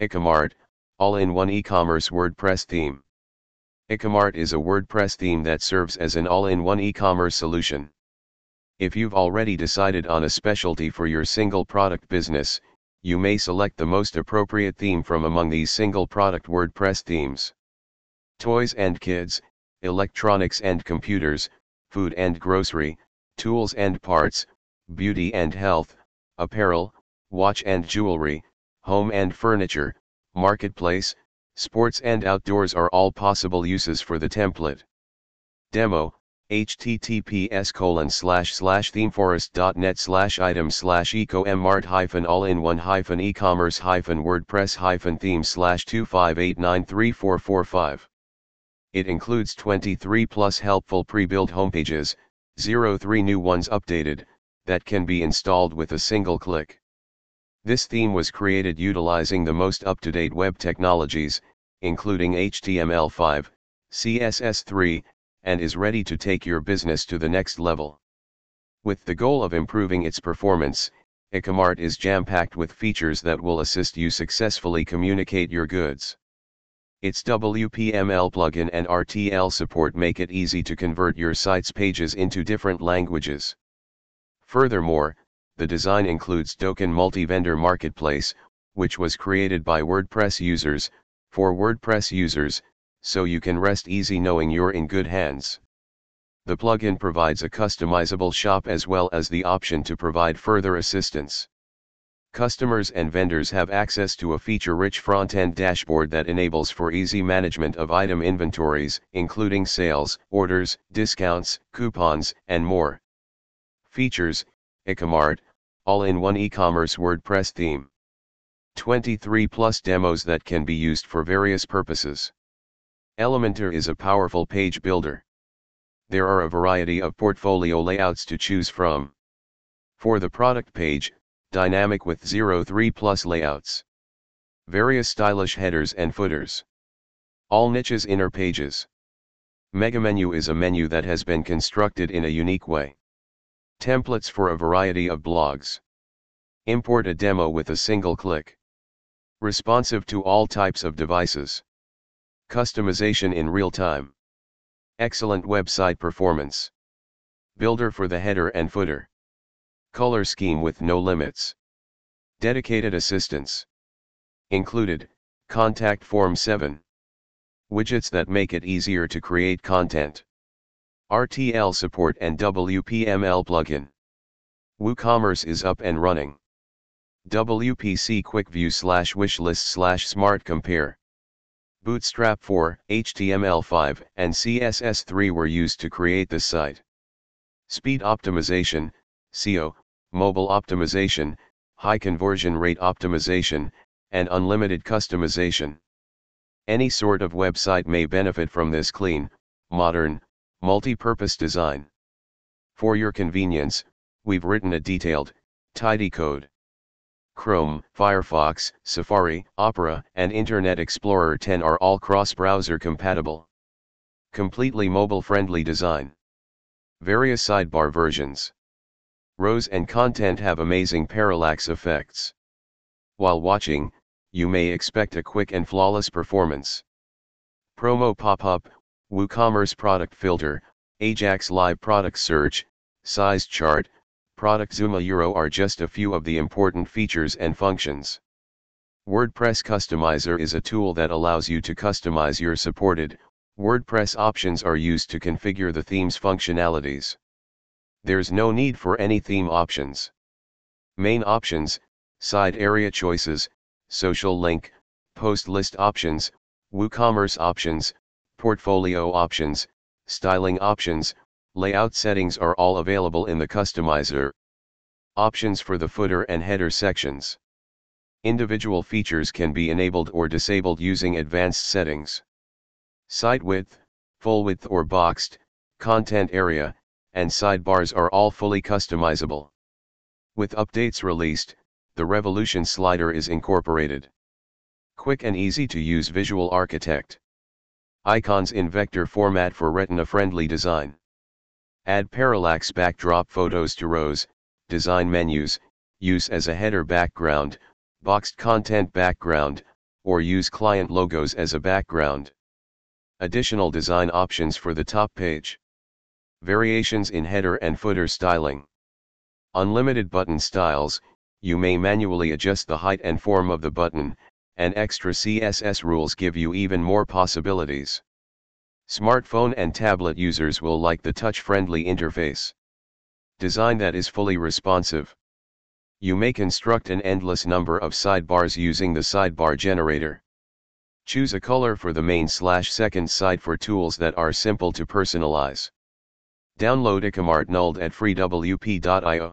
Ecomart, all-in-one e-commerce WordPress theme. Ecomart is a WordPress theme that serves as an all-in-one e-commerce solution. If you've already decided on a specialty for your single product business, you may select the most appropriate theme from among these single product WordPress themes. Toys and kids, electronics and computers, food and grocery, tools and parts, beauty and health, apparel, watch and jewelry, home and furniture, marketplace, sports and outdoors are all possible uses for the template. Demo, https colon slash slash themeforest.net slash item slash ecomart hyphen all in one hyphen e-commerce hyphen wordpress hyphen theme slash 258934445. It includes 23 plus helpful pre-built homepages, 03 new ones updated, that can be installed with a single click. This theme was created utilizing the most up-to-date web technologies, including HTML5, CSS3, and is ready to take your business to the next level. With the goal of improving its performance, Ecomart is jam-packed with features that will assist you successfully communicate your goods. Its WPML plugin and RTL support make it easy to convert your site's pages into different languages. Furthermore, the design includes Dokan Multi-Vendor Marketplace, which was created by WordPress users, for WordPress users, so you can rest easy knowing you're in good hands. The plugin provides a customizable shop as well as the option to provide further assistance. Customers and vendors have access to a feature-rich front-end dashboard that enables for easy management of item inventories, including sales, orders, discounts, coupons, and more. Features, Ecomart, all-in-one e-commerce WordPress theme. 23 plus demos that can be used for various purposes. Elementor is a powerful page builder. There are a variety of portfolio layouts to choose from. For the product page, dynamic with 03 plus layouts. Various stylish headers and footers. All niches inner pages. Mega Menu is a menu that has been constructed in a unique way. Templates for a variety of blogs. Import a demo with a single click. Responsive to all types of devices. Customization in real time. Excellent website performance. Builder for the header and footer. Color scheme with no limits. Dedicated assistance. Included, Contact Form 7. Widgets that make it easier to create content. RTL support and WPML plugin. WooCommerce is up and running. WPC Quick View slash Wishlist slash Smart Compare. Bootstrap 4, HTML5, and CSS3 were used to create this site. Speed optimization, SEO, mobile optimization, high conversion rate optimization, and unlimited customization. Any sort of website may benefit from this clean, modern, multi-purpose design. For your convenience, we've written a detailed, tidy code. Chrome, Firefox, Safari, Opera, and Internet Explorer 10 are all cross-browser compatible. Completely mobile-friendly design. Various sidebar versions. Rows and content have amazing parallax effects. While watching, you may expect a quick and flawless performance. Promo pop-up, WooCommerce product filter, Ajax live product search, size chart, product zoom a euro are just a few of the important features and functions. WordPress Customizer is a tool that allows you to customize your supported WordPress options are used to configure the theme's functionalities. There's no need for any theme options. Main options, side area choices, social link, post list options, WooCommerce options, portfolio options, styling options, layout settings are all available in the customizer. Options for the footer and header sections. Individual features can be enabled or disabled using advanced settings. Site width, full width or boxed, content area, and sidebars are all fully customizable. With updates released, the Revolution slider is incorporated. Quick and easy to use visual architect. Icons in vector format for retina-friendly design. Add parallax backdrop photos to rows, design menus, use as a header background, boxed content background, or use client logos as a background. Additional design options for the top page. Variations in header and footer styling. Unlimited button styles, you may manually adjust the height and form of the button, and extra CSS rules give you even more possibilities. Smartphone and tablet users will like the touch-friendly interface. Design that is fully responsive. You may construct an endless number of sidebars using the sidebar generator. Choose a color for the main slash second side for tools that are simple to personalize. Download Ecomart Nulled at freewp.io.